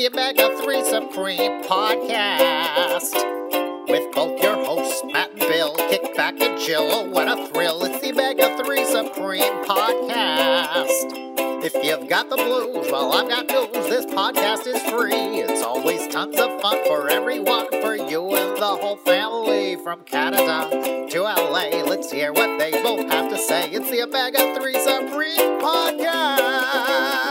the Omega 3 Supreme Podcast. With both your hosts, Matt and Bill, kick back and chill. Oh, what a thrill. It's the Omega 3 Supreme Podcast. If you've got the blues, well, I've got news. This podcast is free. It's always tons of fun for everyone, for you and the whole family. From Canada to LA, let's hear what they both have to say. It's the Omega 3 Supreme Podcast.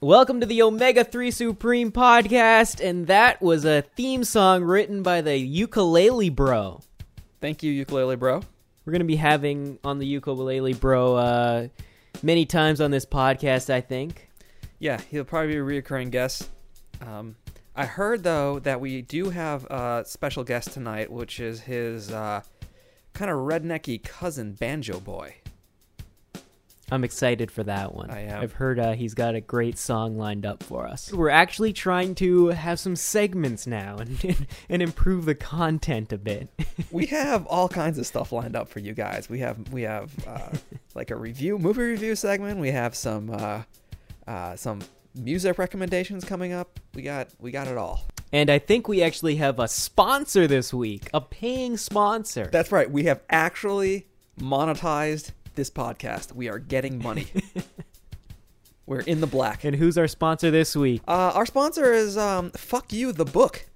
Welcome to the Omega 3 Supreme podcast, and that was a theme song written by the Ukulele Bro. Thank you, ukulele bro. We're going to be having on the Ukulele Bro uh, many times on this podcast, I think. Yeah, he'll probably be a reoccurring guest. Um, I heard though that we do have a special guest tonight, which is his uh, kind of rednecky cousin, Banjo Boy. I'm excited for that one. I am. I've heard uh, he's got a great song lined up for us. We're actually trying to have some segments now and, and improve the content a bit. we have all kinds of stuff lined up for you guys. We have we have uh, like a review, movie review segment. We have some uh, uh, some music recommendations coming up. We got we got it all. and I think we actually have a sponsor this week, a paying sponsor. That's right. We have actually monetized this podcast. We are getting money. We're in the black. and who's our sponsor this week? Uh, our sponsor is um, Fuck You the Book.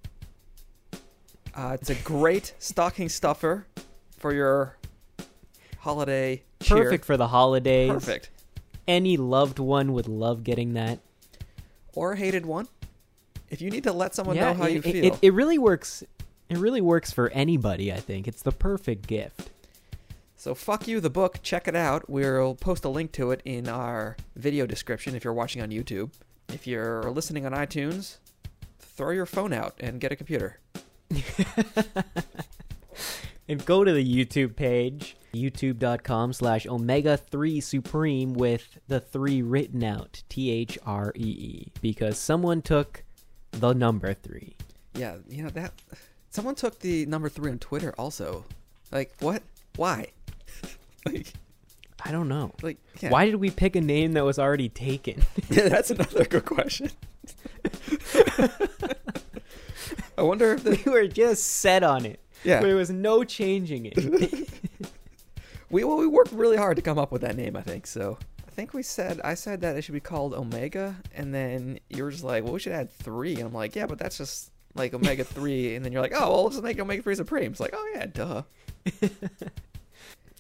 Uh, it's a great stocking stuffer for your holiday cheer. Perfect for the holidays. Perfect. Any loved one would love getting that. Or a hated one. If you need to let someone know how it, you feel. It, it really works. It really works for anybody. I think it's the perfect gift. So fuck you the book. Check it out. We'll post a link to it in our video description if you're watching on YouTube. If you're listening on iTunes, throw your phone out and get a computer. And go to the YouTube page, youtube.com slash omega 3 supreme with the 3 written out, T H R E E, because someone took the number 3. Yeah, you know that. Someone took the number three on Twitter also. Like what? Why? like, I don't know. like yeah. Why did we pick a name that was already taken? Yeah, that's another good question. I wonder if the, we were just set on it. Yeah. There was no changing it. we well we worked really hard to come up with that name. I think so. I think we said I said that it should be called Omega, and then you were just like, well, we should add three, and I'm like, yeah, but that's just like Omega three, and then you're like, oh, well, let's just make Omega three Supreme. It's like, oh yeah, duh.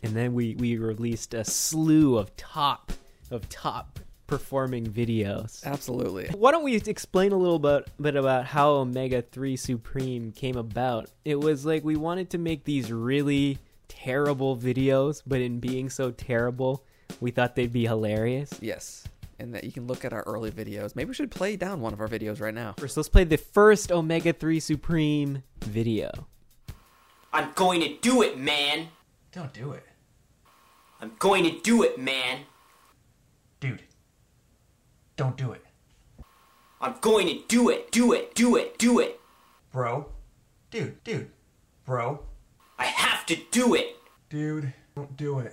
And then we, we released a slew of top of top performing videos. Absolutely. Why don't we explain a little bit, bit about how Omega 3 Supreme came about? It was like we wanted to make these really terrible videos, but in being so terrible, we thought they'd be hilarious. Yes, and that you can look at our early videos. Maybe we should play down one of our videos right now. First, let's play the first Omega 3 Supreme video. I'm going to do it, man. Don't do it. I'm going to do it, man. Dude. Don't do it. I'm going to do it, do it, do it, do it. Bro. Dude, dude. Bro. I have to do it. Dude, don't do it.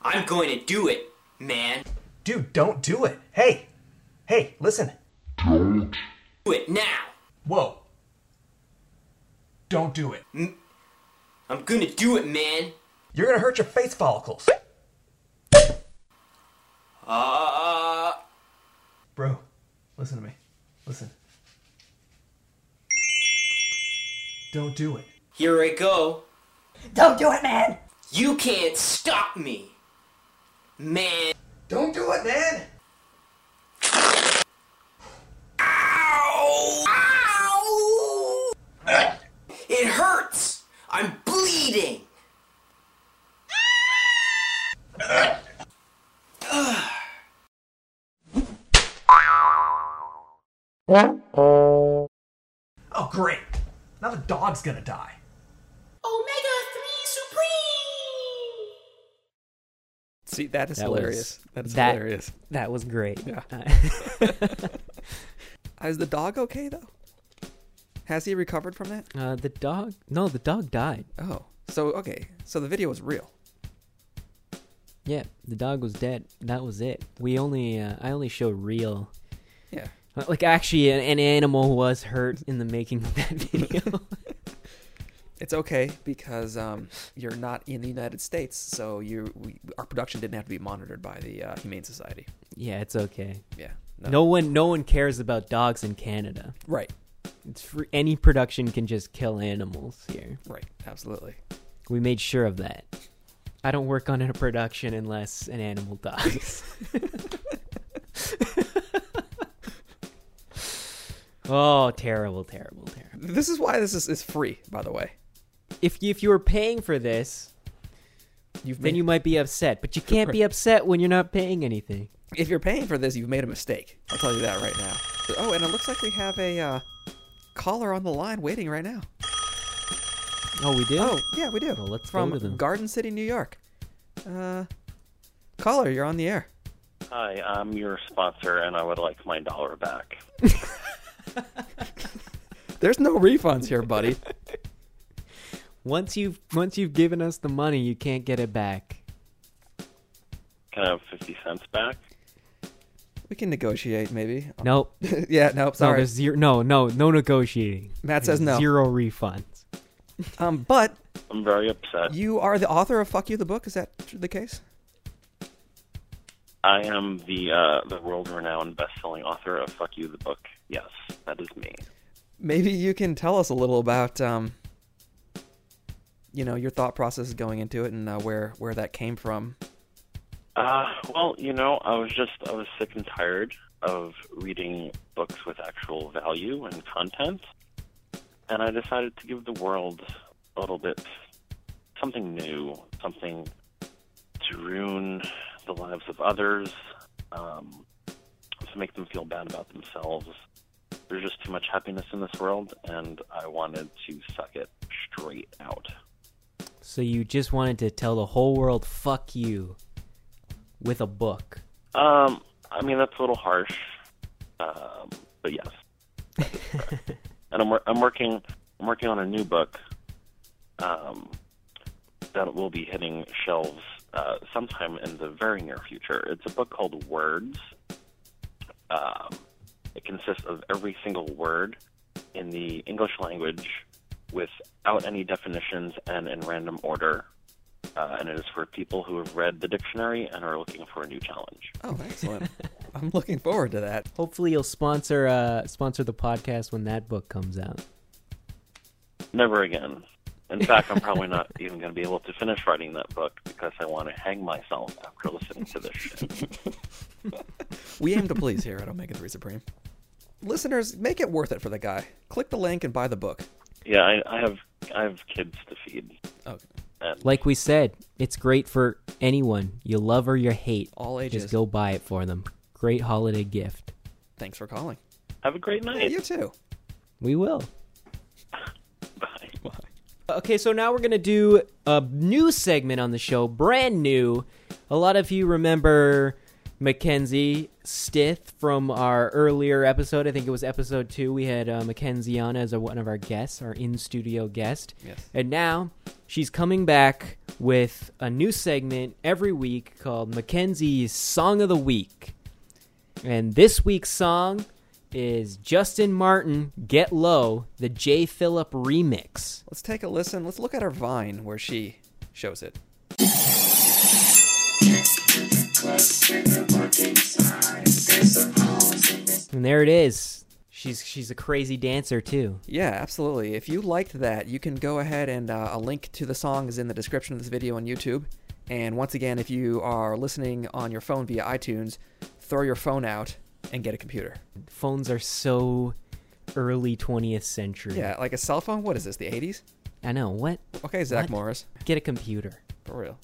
I'm going to do it, man. Dude, don't do it. Hey. Hey, listen. Do it now. Whoa. Don't do it. I'm gonna do it, man. You're gonna hurt your face follicles. Uh, Bro, listen to me. Listen. Don't do it. here I go. Don't do it, man! You can't stop me, man. Don't do it, man! Ow! Ow! It hurts. I'm bleeding. Oh, great. Now the dog's gonna die. Omega 3 Supreme. See, that is That hilarious. was- that is that- hilarious. That was great. Yeah. Is the dog okay though? Has he recovered from that? uh, the dog. No, the dog died. Oh, so okay, so the video was real. Yeah, the dog was dead. That was it. We only, uh, I only show real, Yeah. Like actually, an, an animal was hurt in the making of that video. It's okay because um, you're not in the United States, so you we, our production didn't have to be monitored by the uh, Humane Society. yeah, it's okay. Yeah. No one, no one cares about dogs in Canada. Right. It's free, any production can just kill animals here. Right. Absolutely. We made sure of that. I don't work on a production unless an animal dies. oh, terrible, terrible, terrible. This is why this is, is free, by the way. If you, if you were paying for this, You've then made, you might be upset, but you can't be upset when you're not paying anything. if you're paying for this, you've made a mistake. I'll tell you that right now. Oh, and it looks like we have a uh, caller on the line waiting right now. Oh, we do. Oh, yeah, we do. Well, let's From go to them. Garden City, New York. Uh, caller, you're on the air. Hi, I'm your sponsor, and I would like my dollar back. There's no refunds here, buddy. Once you've once you've given us the money, you can't get it back. Can I have 50 cents back? we can negotiate, maybe. Nope. yeah, nope. No, Sorry. there's zero. No, no, no negotiating. Matt says no. Zero refunds. Um, but I'm very upset. you are the author of "Fuck You" the book. Is that the case? I am the uh, the world-renowned best-selling author of "Fuck You" the book. Yes, that is me. Maybe you can tell us a little about, um, you know, your thought process going into it and uh, where where that came from. Uh, well, you know, I was just I was sick and tired of reading books with actual value and content, and I decided to give the world a little bit something new, something to ruin the lives of others, um, to make them feel bad about themselves. There's just too much happiness in this world, and I wanted to suck it straight out. So you just wanted to tell the whole world "fuck you" with a book. Um, I mean that's a little harsh, um, but yes. that is correct. and I'm I'm working I'm working on a new book um, that will be hitting shelves uh, sometime in the very near future. It's a book called Words. Um, it consists of every single word in the English language without any definitions and in random order. Uh, and it is for people who have read the dictionary and are looking for a new challenge. Oh, excellent! I'm looking forward to that. Hopefully, you'll sponsor uh sponsor the podcast when that book comes out. Never again. In fact, I'm probably not even going to be able to finish writing that book because I want to hang myself after listening to this shit. We aim to please here at Omega Three Supreme. Listeners, make it worth it for the guy. Click the link and buy the book. Yeah, I, I have I have kids to feed, Okay. and Like we said, it's great for anyone. You love or you hate. All ages. Just go buy it for them. Great holiday gift. Thanks for calling. have a great night. You too. We will. Okay, so now we're going to do a new segment on the show, brand new. A lot of you remember Mackenzie Stith from our earlier episode. I think it was episode two. We had uh, Mackenzie on as a, one of our guests, our in studio guest. Yes. And now she's coming back with a new segment every week called Mackenzie's Song of the Week. And this week's song is Justin Martin, Get Low, the J. Phillip remix. Let's take a listen. Let's look at her Vine where she shows it. And there it is. She's she's a crazy dancer too. Yeah, absolutely. If you liked that, you can go ahead and uh, a link to the song is in the description of this video on YouTube. And once again, if you are listening on your phone via iTunes, throw your phone out and get a computer. Phones are so early 20th century. Yeah, like a cell phone. What is this? The 80s? I know. What? Okay, Zach What? Morris, Get a computer. for real.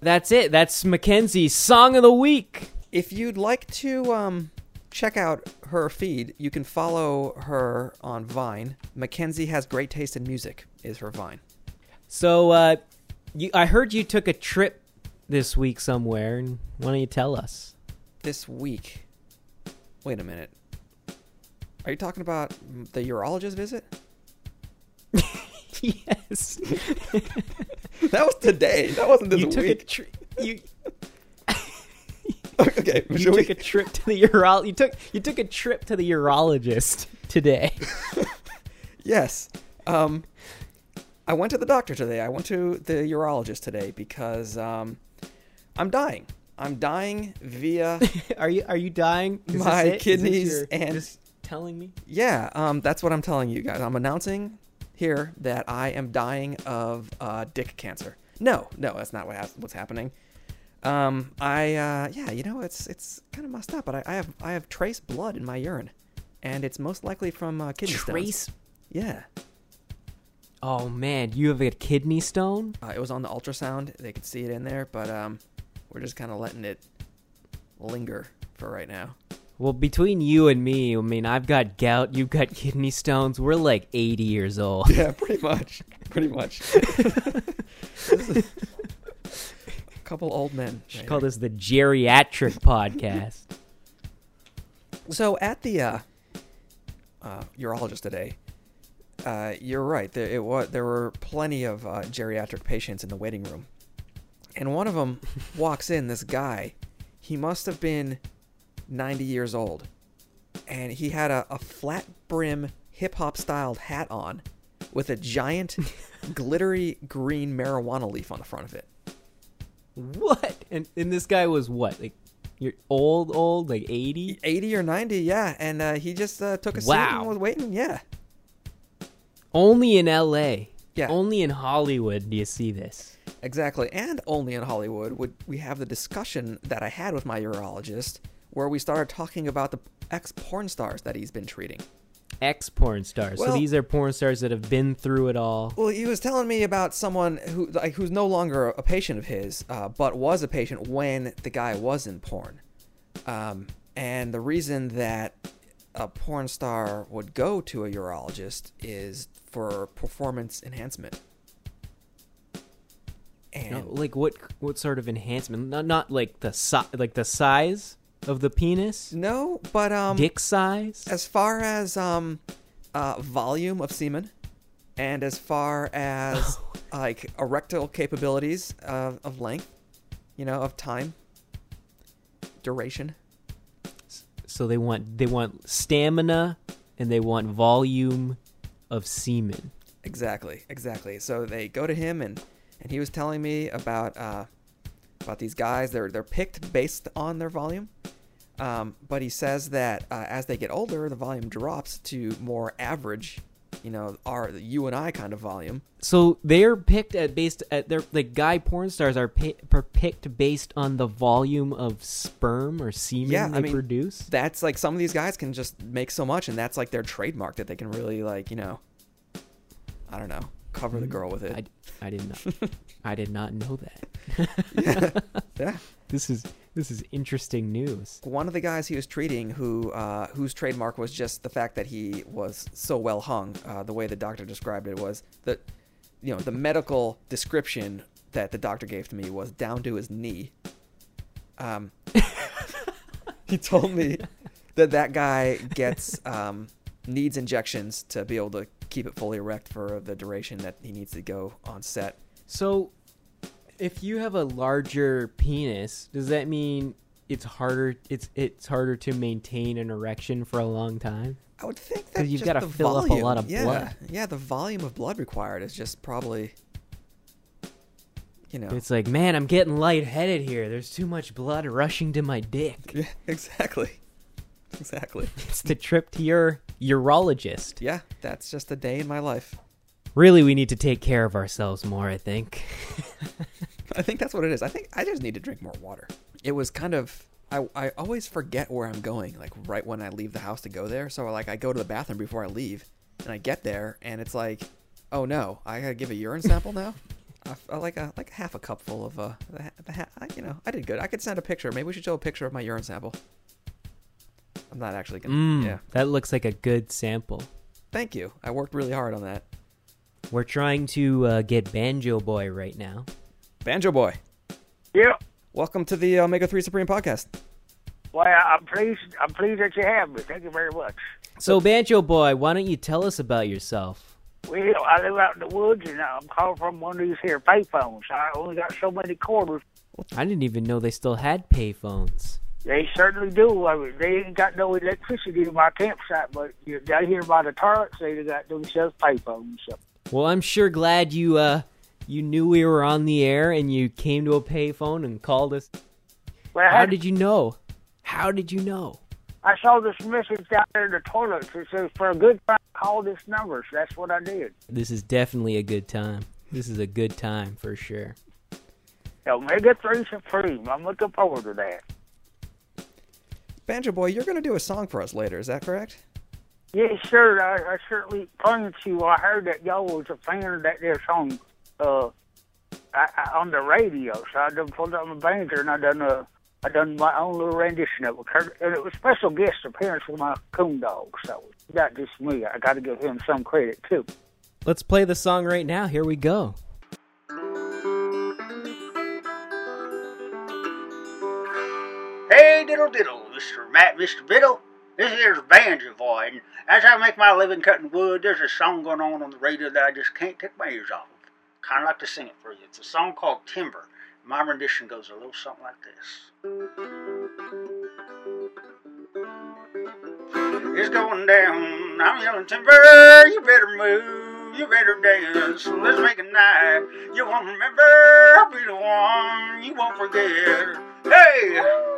That's it. That's Mackenzie's Song of the Week. If you'd like to um, check out her feed, you can follow her on Vine. Mackenzie has great taste in music. Is her Vine? So, uh, you, I heard you took a trip this week somewhere, and why don't you tell us? This week. Wait a minute. Are you talking about the urologist visit? yes. That was today. That wasn't this you took week. a trip. You. okay, You took we? a trip to the uro- You took you took a trip to the urologist today. Yes. Um, I went to the doctor today. I went to the urologist today because um, I'm dying. I'm dying via are you are you dying? Is My it? Is this kidneys your- and- just telling me. yeah. Um, that's what I'm telling you guys. I'm announcing here that I am dying of uh, dick cancer. No, no, that's not what has- what's happening. Um, I uh, yeah, you know it's it's kind of messed up, but I, I have I have trace blood in my urine, and it's most likely from uh, kidney stones. Trace. Yeah. Oh man, you have a kidney stone. Uh, it was on the ultrasound. They could see it in there, but um, we're just kind of letting it linger for right now. Well, between you and me, I mean, I've got gout, you've got kidney stones. We're like 80 years old. Yeah, pretty much. Pretty much. A couple old men. should right call here. this the geriatric podcast. So at the uh, uh, urologist today, uh, you're right. There it was. There were plenty of uh, geriatric patients in the waiting room, and one of them walks in. This guy, he must have been 90 years old, and he had a, a flat brim hip hop styled hat on, with a giant glittery green marijuana leaf on the front of it. What? And and this guy was what? Like you're old, old, like 80? 80 or 90, yeah, and uh, he just uh, took a seat and was waiting. Yeah, Only in LA. Yeah. Only in Hollywood do you see this. Exactly, and only in Hollywood would we have the discussion that I had with my urologist, where we started talking about the ex porn stars that he's been treating. Ex porn stars. Well- so these are porn stars that have been through it all. Well, he was telling me about someone who like who's no longer a patient of his, uh, but was a patient when the guy was in porn. Um, and the reason that a porn star would go to a urologist is for performance enhancement. And No, like what what sort of enhancement? Not not like the si- like the size of the penis, no, but um, dick size. as far as um uh volume of semen and as far as like erectile capabilities of, of length you know of time duration So they want they want stamina and they want volume of semen. exactly exactly so they go to him and and he was telling me about uh about these guys. They're they're picked based on their volume. Um, but he says that uh, as they get older the volume drops to more average you know our you and i kind of volume. So they're picked at based at their like guy porn stars are, pi- are picked based on the volume of sperm or semen Yeah, they I mean, produce. that's like some of these guys can just make so much and that's like their trademark that they can really like you know i don't know cover the girl with it. I did not. I did not know that. yeah. This is this is interesting news. one of the guys he was treating who uh, whose trademark was just the fact that he was so well hung uh, the way the doctor described it was that you know the medical description that the doctor gave to me was down to his knee. Um, he told me that that guy gets um, needs injections to be able to keep it fully erect for the duration that he needs to go on set So, if you have a larger penis, does that mean it's harder? It's it's harder to maintain an erection for a long time. I would think that you've gotta the fill up a lot of yeah, blood. Yeah, the volume of blood required is just probably, you know, It's like, man, I'm getting lightheaded here. There's too much blood rushing to my dick. yeah, exactly, exactly. It's the trip to your urologist. Yeah, that's just a day in my life. Really, we need to take care of ourselves more. I think. I think that's what it is. I think I just need to drink more water. It was kind of. I, I always forget where I'm going, like right when I leave the house to go there. So like I go to the bathroom before I leave, and I get there, and it's like, oh no, I gotta give a urine sample now. I, I like a like half a cup full of uh, the, the ha- I- you know, I did good. I could send a picture. Maybe we should show a picture of my urine sample. I'm not actually gonna. Mm, Yeah, that looks like a good sample. thank you. I worked really hard on that. We're trying to uh, get Banjo Boy right now. Banjo boy, Yeah. welcome to the Omega Three Supreme podcast. Well, I'm pleased. I'm pleased that you have me. Thank you very much. So, Banjo Boy, why don't you tell us about yourself? Well, I live out in the woods, and I'm calling from one of these here payphones. I only got so many quarters. I didn't even know they still had payphones. They certainly do. I mean, they ain't got no electricity in my campsite, but you down here by the toilets, they got themselves payphones. So. Well, I'm sure glad you uh you knew we were on the air and you came to a payphone and called us. Well, How did you know? How did you know? I saw this message down there in the toilets. It says, for a good time, call this number. So that's what I did. This is definitely a good time. This is a good time for sure. Omega 3 Supreme. I'm looking forward to that. Banjo Boy, you're going to do a song for us later, is that correct? Yes, sir. I, I certainly promise you. I heard that y'all was a fan of that there song uh, I, I, on the radio. So I done pulled up my banjo and I done uh, I done my own little rendition of it. Kurt- And it was special guest appearance with my coon dog. So it's not just me. I got to give him some credit too. Let's play the song right now. Here we go. Hey, diddle diddle, Mr. Matt, Mr. Biddle. This here's Banjo Boy, and as I make my living cutting wood, there's a song going on on the radio that I just can't take my ears off of. Kind of like to sing it for you. It's a song called Timber. My rendition goes a little something like this. It's going down. I'm yelling timber. You better move. You better dance. Let's make a night. You won't remember. I'll be the one you won't forget. Hey!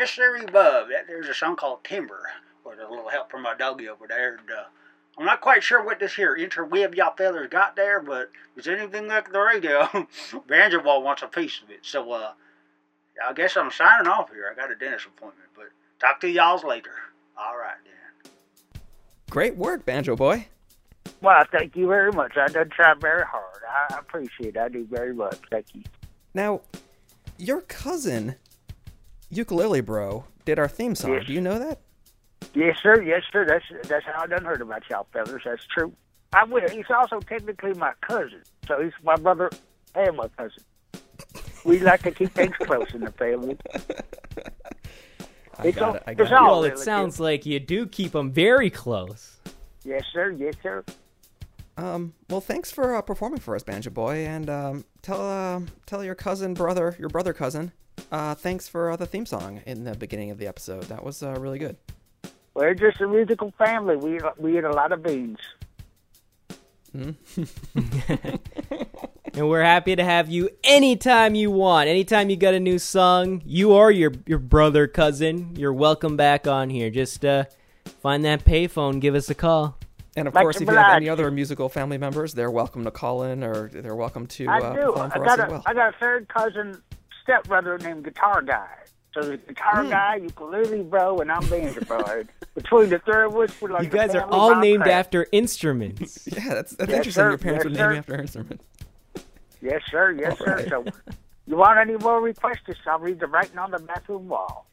Yes, sir, Bub. That there's a song called Timber, with a little help from my doggy over there. And, uh, I'm not quite sure what this here interweb y'all fellers got there, but if it's anything like the radio, Banjo Boy wants a piece of it. So, uh, I guess I'm signing off here. I got a dentist appointment, but talk to y'all's later. All right, then. Great work, Banjo Boy. Well, thank you very much. I done tried very hard. I appreciate it. I do very much. Thank you. Now, your cousin, Ukulele Bro, did our theme song. Yes. Do you know that? Yes, sir. Yes, sir. That's that's how I done heard about y'all fellas. That's true. I will. He's also technically my cousin, so he's my brother and my cousin. We like to keep things close in the family. I It's got all- it. I got it. all- Well, it really sounds like you do keep them very close. Yes, sir. Yes, sir. Um, well, thanks for uh, performing for us, Banjo Boy, and um, tell uh, tell your cousin, brother, your brother cousin, uh, thanks for uh, the theme song in the beginning of the episode. That was uh, really good. We're just a musical family. We we eat a lot of beans. And we're happy to have you anytime you want. Anytime you got a new song, you or your your brother, cousin, you're welcome back on here. Just uh find that payphone, give us a call. And of Like course, if you have any other musical family members, they're welcome to call in or they're welcome to I uh, do. perform I for us got as a well. I got a third cousin stepbrother named Guitar Guy. So the guitar Hmm. guy, ukulele bro, and I'm banjo bro. Between the three of us, we're like You guys are all named craft. after instruments. Yeah, that's that's Yes, interesting. sir. Your parents Yes, would name you after instruments. Yes, sir. Yes, All sir. right. So, you want any more requests? I'll read the writing on the bathroom wall.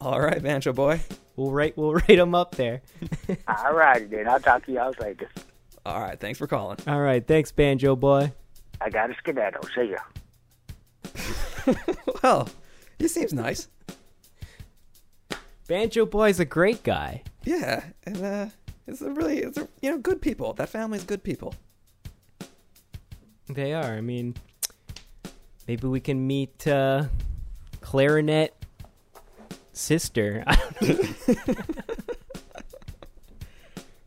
All right, Banjo Boy. We'll rate we'll rate them up there. All righty then. I'll talk to y'all later. All right, thanks for calling. All right, thanks Banjo boy. I got a skedaddle. See ya. well, he seems nice. Banjo boy's a great guy. Yeah, and uh, it's a really, it's a, you know, good people. That family's good people. They are. I mean, maybe we can meet uh clarinet sister.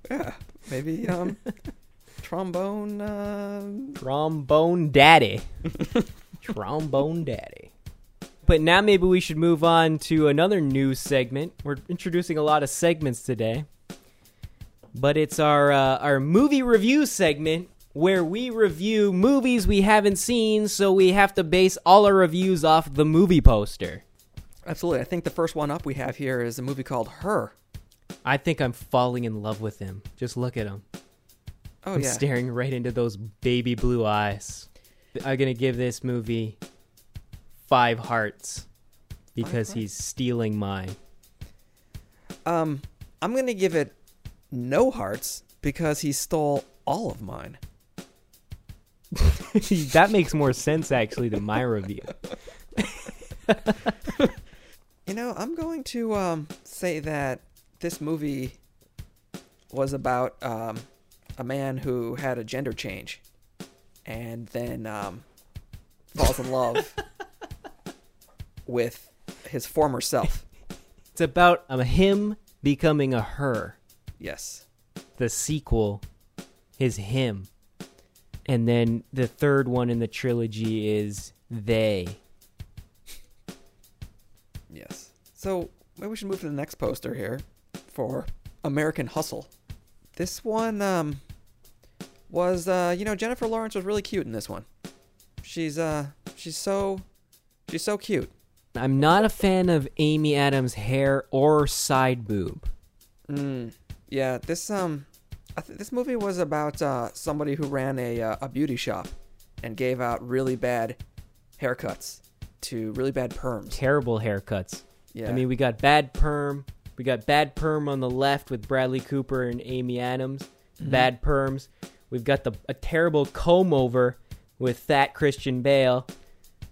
Yeah, maybe um, trombone. Uh, Trombone Daddy. Trombone Daddy. But now maybe we should move on to another new segment. We're introducing a lot of segments today. But it's our uh, our movie review segment where we review movies we haven't seen, so we have to base all our reviews off the movie poster. absolutely. I think the first one up we have here is a movie called Her. I think I'm falling in love with him. Just look at him. Oh I'm yeah, staring right into those baby blue eyes. I'm gonna give this movie five hearts because he's stealing mine. um, I'm gonna give it no hearts because he stole all of mine. that makes more sense actually than my review. You know, I'm going to um, say that this movie was about um, a man who had a gender change and then um, falls in love with his former self. It's about a him becoming a her. Yes. The sequel is him. And then the third one in the trilogy is they. Yes. So maybe we should move to the next poster here for American Hustle. This one um, was, uh, you know, Jennifer Lawrence was really cute in this one. She's uh, she's so, she's so cute. I'm not a fan of Amy Adams' hair or side boob. Mm, yeah, this um, I th- this movie was about uh, somebody who ran a uh, a beauty shop and gave out really bad haircuts to really bad perms. Terrible haircuts. Yeah. I mean, we got bad perm. We got bad perm on the left with Bradley Cooper and Amy Adams. Mm-hmm. Bad perms. We've got the a terrible comb over with fat Christian Bale.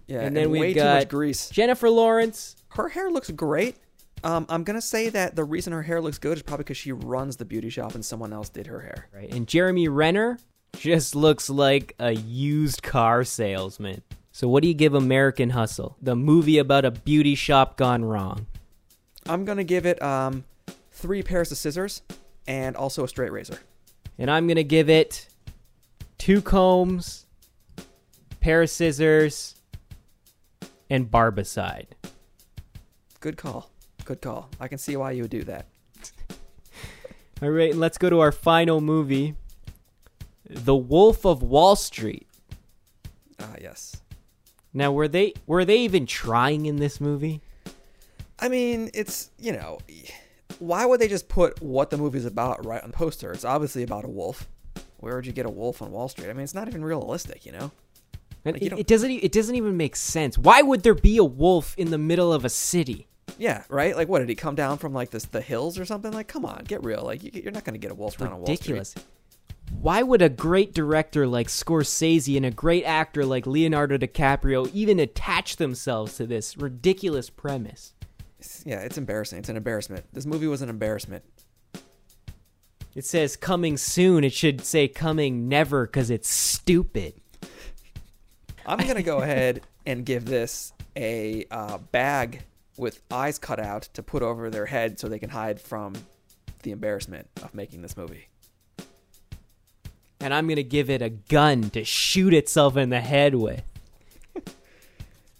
yeah, and then we've way too got much grease. Jennifer Lawrence. Her hair looks great. Um, I'm gonna say that the reason her hair looks good is probably because she runs the beauty shop and someone else did her hair. Right. And Jeremy Renner just looks like a used car salesman. So what do you give American Hustle? The movie about a beauty shop gone wrong. I'm gonna give it um, three pairs of scissors and also a straight razor. And I'm going to give it two combs, pair of scissors, and barbicide. Good call. Good call. I can see why you would do that. All right, and let's go to our final movie, The Wolf of Wall Street. Ah, yes. Now, were they were they even trying in this movie? I mean, it's you know, why would they just put what the movie's about right on the poster? It's obviously about a wolf. Where would you get a wolf on Wall Street? I mean, it's not even realistic, you know. Like, you it, it doesn't it doesn't even make sense. Why would there be a wolf in the middle of a city? Yeah, right. Like, what did he come down from like this the hills or something? Like, come on, get real. Like, you, you're not gonna get a wolf around on Wall Street. Ridiculous. Why would a great director like Scorsese and a great actor like Leonardo DiCaprio even attach themselves to this ridiculous premise? It's- yeah, it's embarrassing. It's an embarrassment. This movie was an embarrassment. It says coming soon. It should say coming never because it's stupid. I'm gonna go ahead and give this a uh, bag with eyes cut out to put over their head so they can hide from the embarrassment of making this movie. And I'm going to give it a gun to shoot itself in the head with.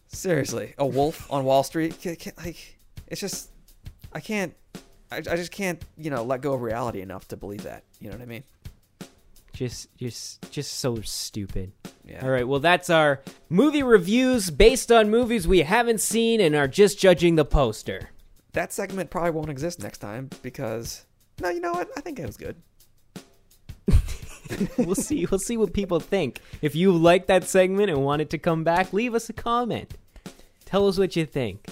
Seriously, a wolf on Wall Street? Like, it's just, I can't, I, I just can't, you know, let go of reality enough to believe that. You know what I mean? Just, just, just so stupid. Yeah. All right. Well, that's our movie reviews based on movies we haven't seen and are just judging the poster. That segment probably won't exist next time because, no, you know what? I think it was good. we'll see. We'll see what people think. If you like that segment and want it to come back, leave us a comment. Tell us what you think.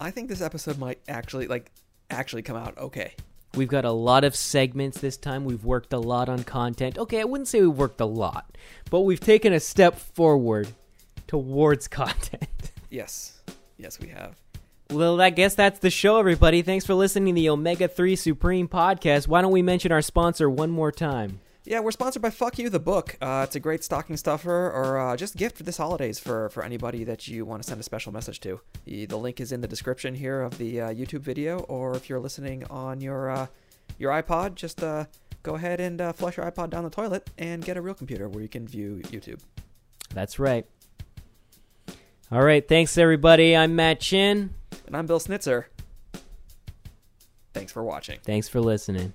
I think this episode might actually, like, actually come out okay. We've got a lot of segments this time. We've worked a lot on content. Okay, I wouldn't say we've worked a lot, but we've taken a step forward towards content. Yes. Yes, we have. Well, I guess that's the show, everybody. Thanks for listening to the Omega 3 Supreme podcast. Why don't we mention our sponsor one more time? Yeah, we're sponsored by Fuck You the Book. Uh, it's a great stocking stuffer or uh, just gift for this holidays for, for anybody that you want to send a special message to. The, the link is in the description here of the uh, YouTube video, or if you're listening on your uh, your iPod, just uh, go ahead and uh, flush your iPod down the toilet and get a real computer where you can view YouTube. That's right. All right, thanks, everybody. I'm Matt Chin. And I'm Bill Snitzer. Thanks for watching. Thanks for listening.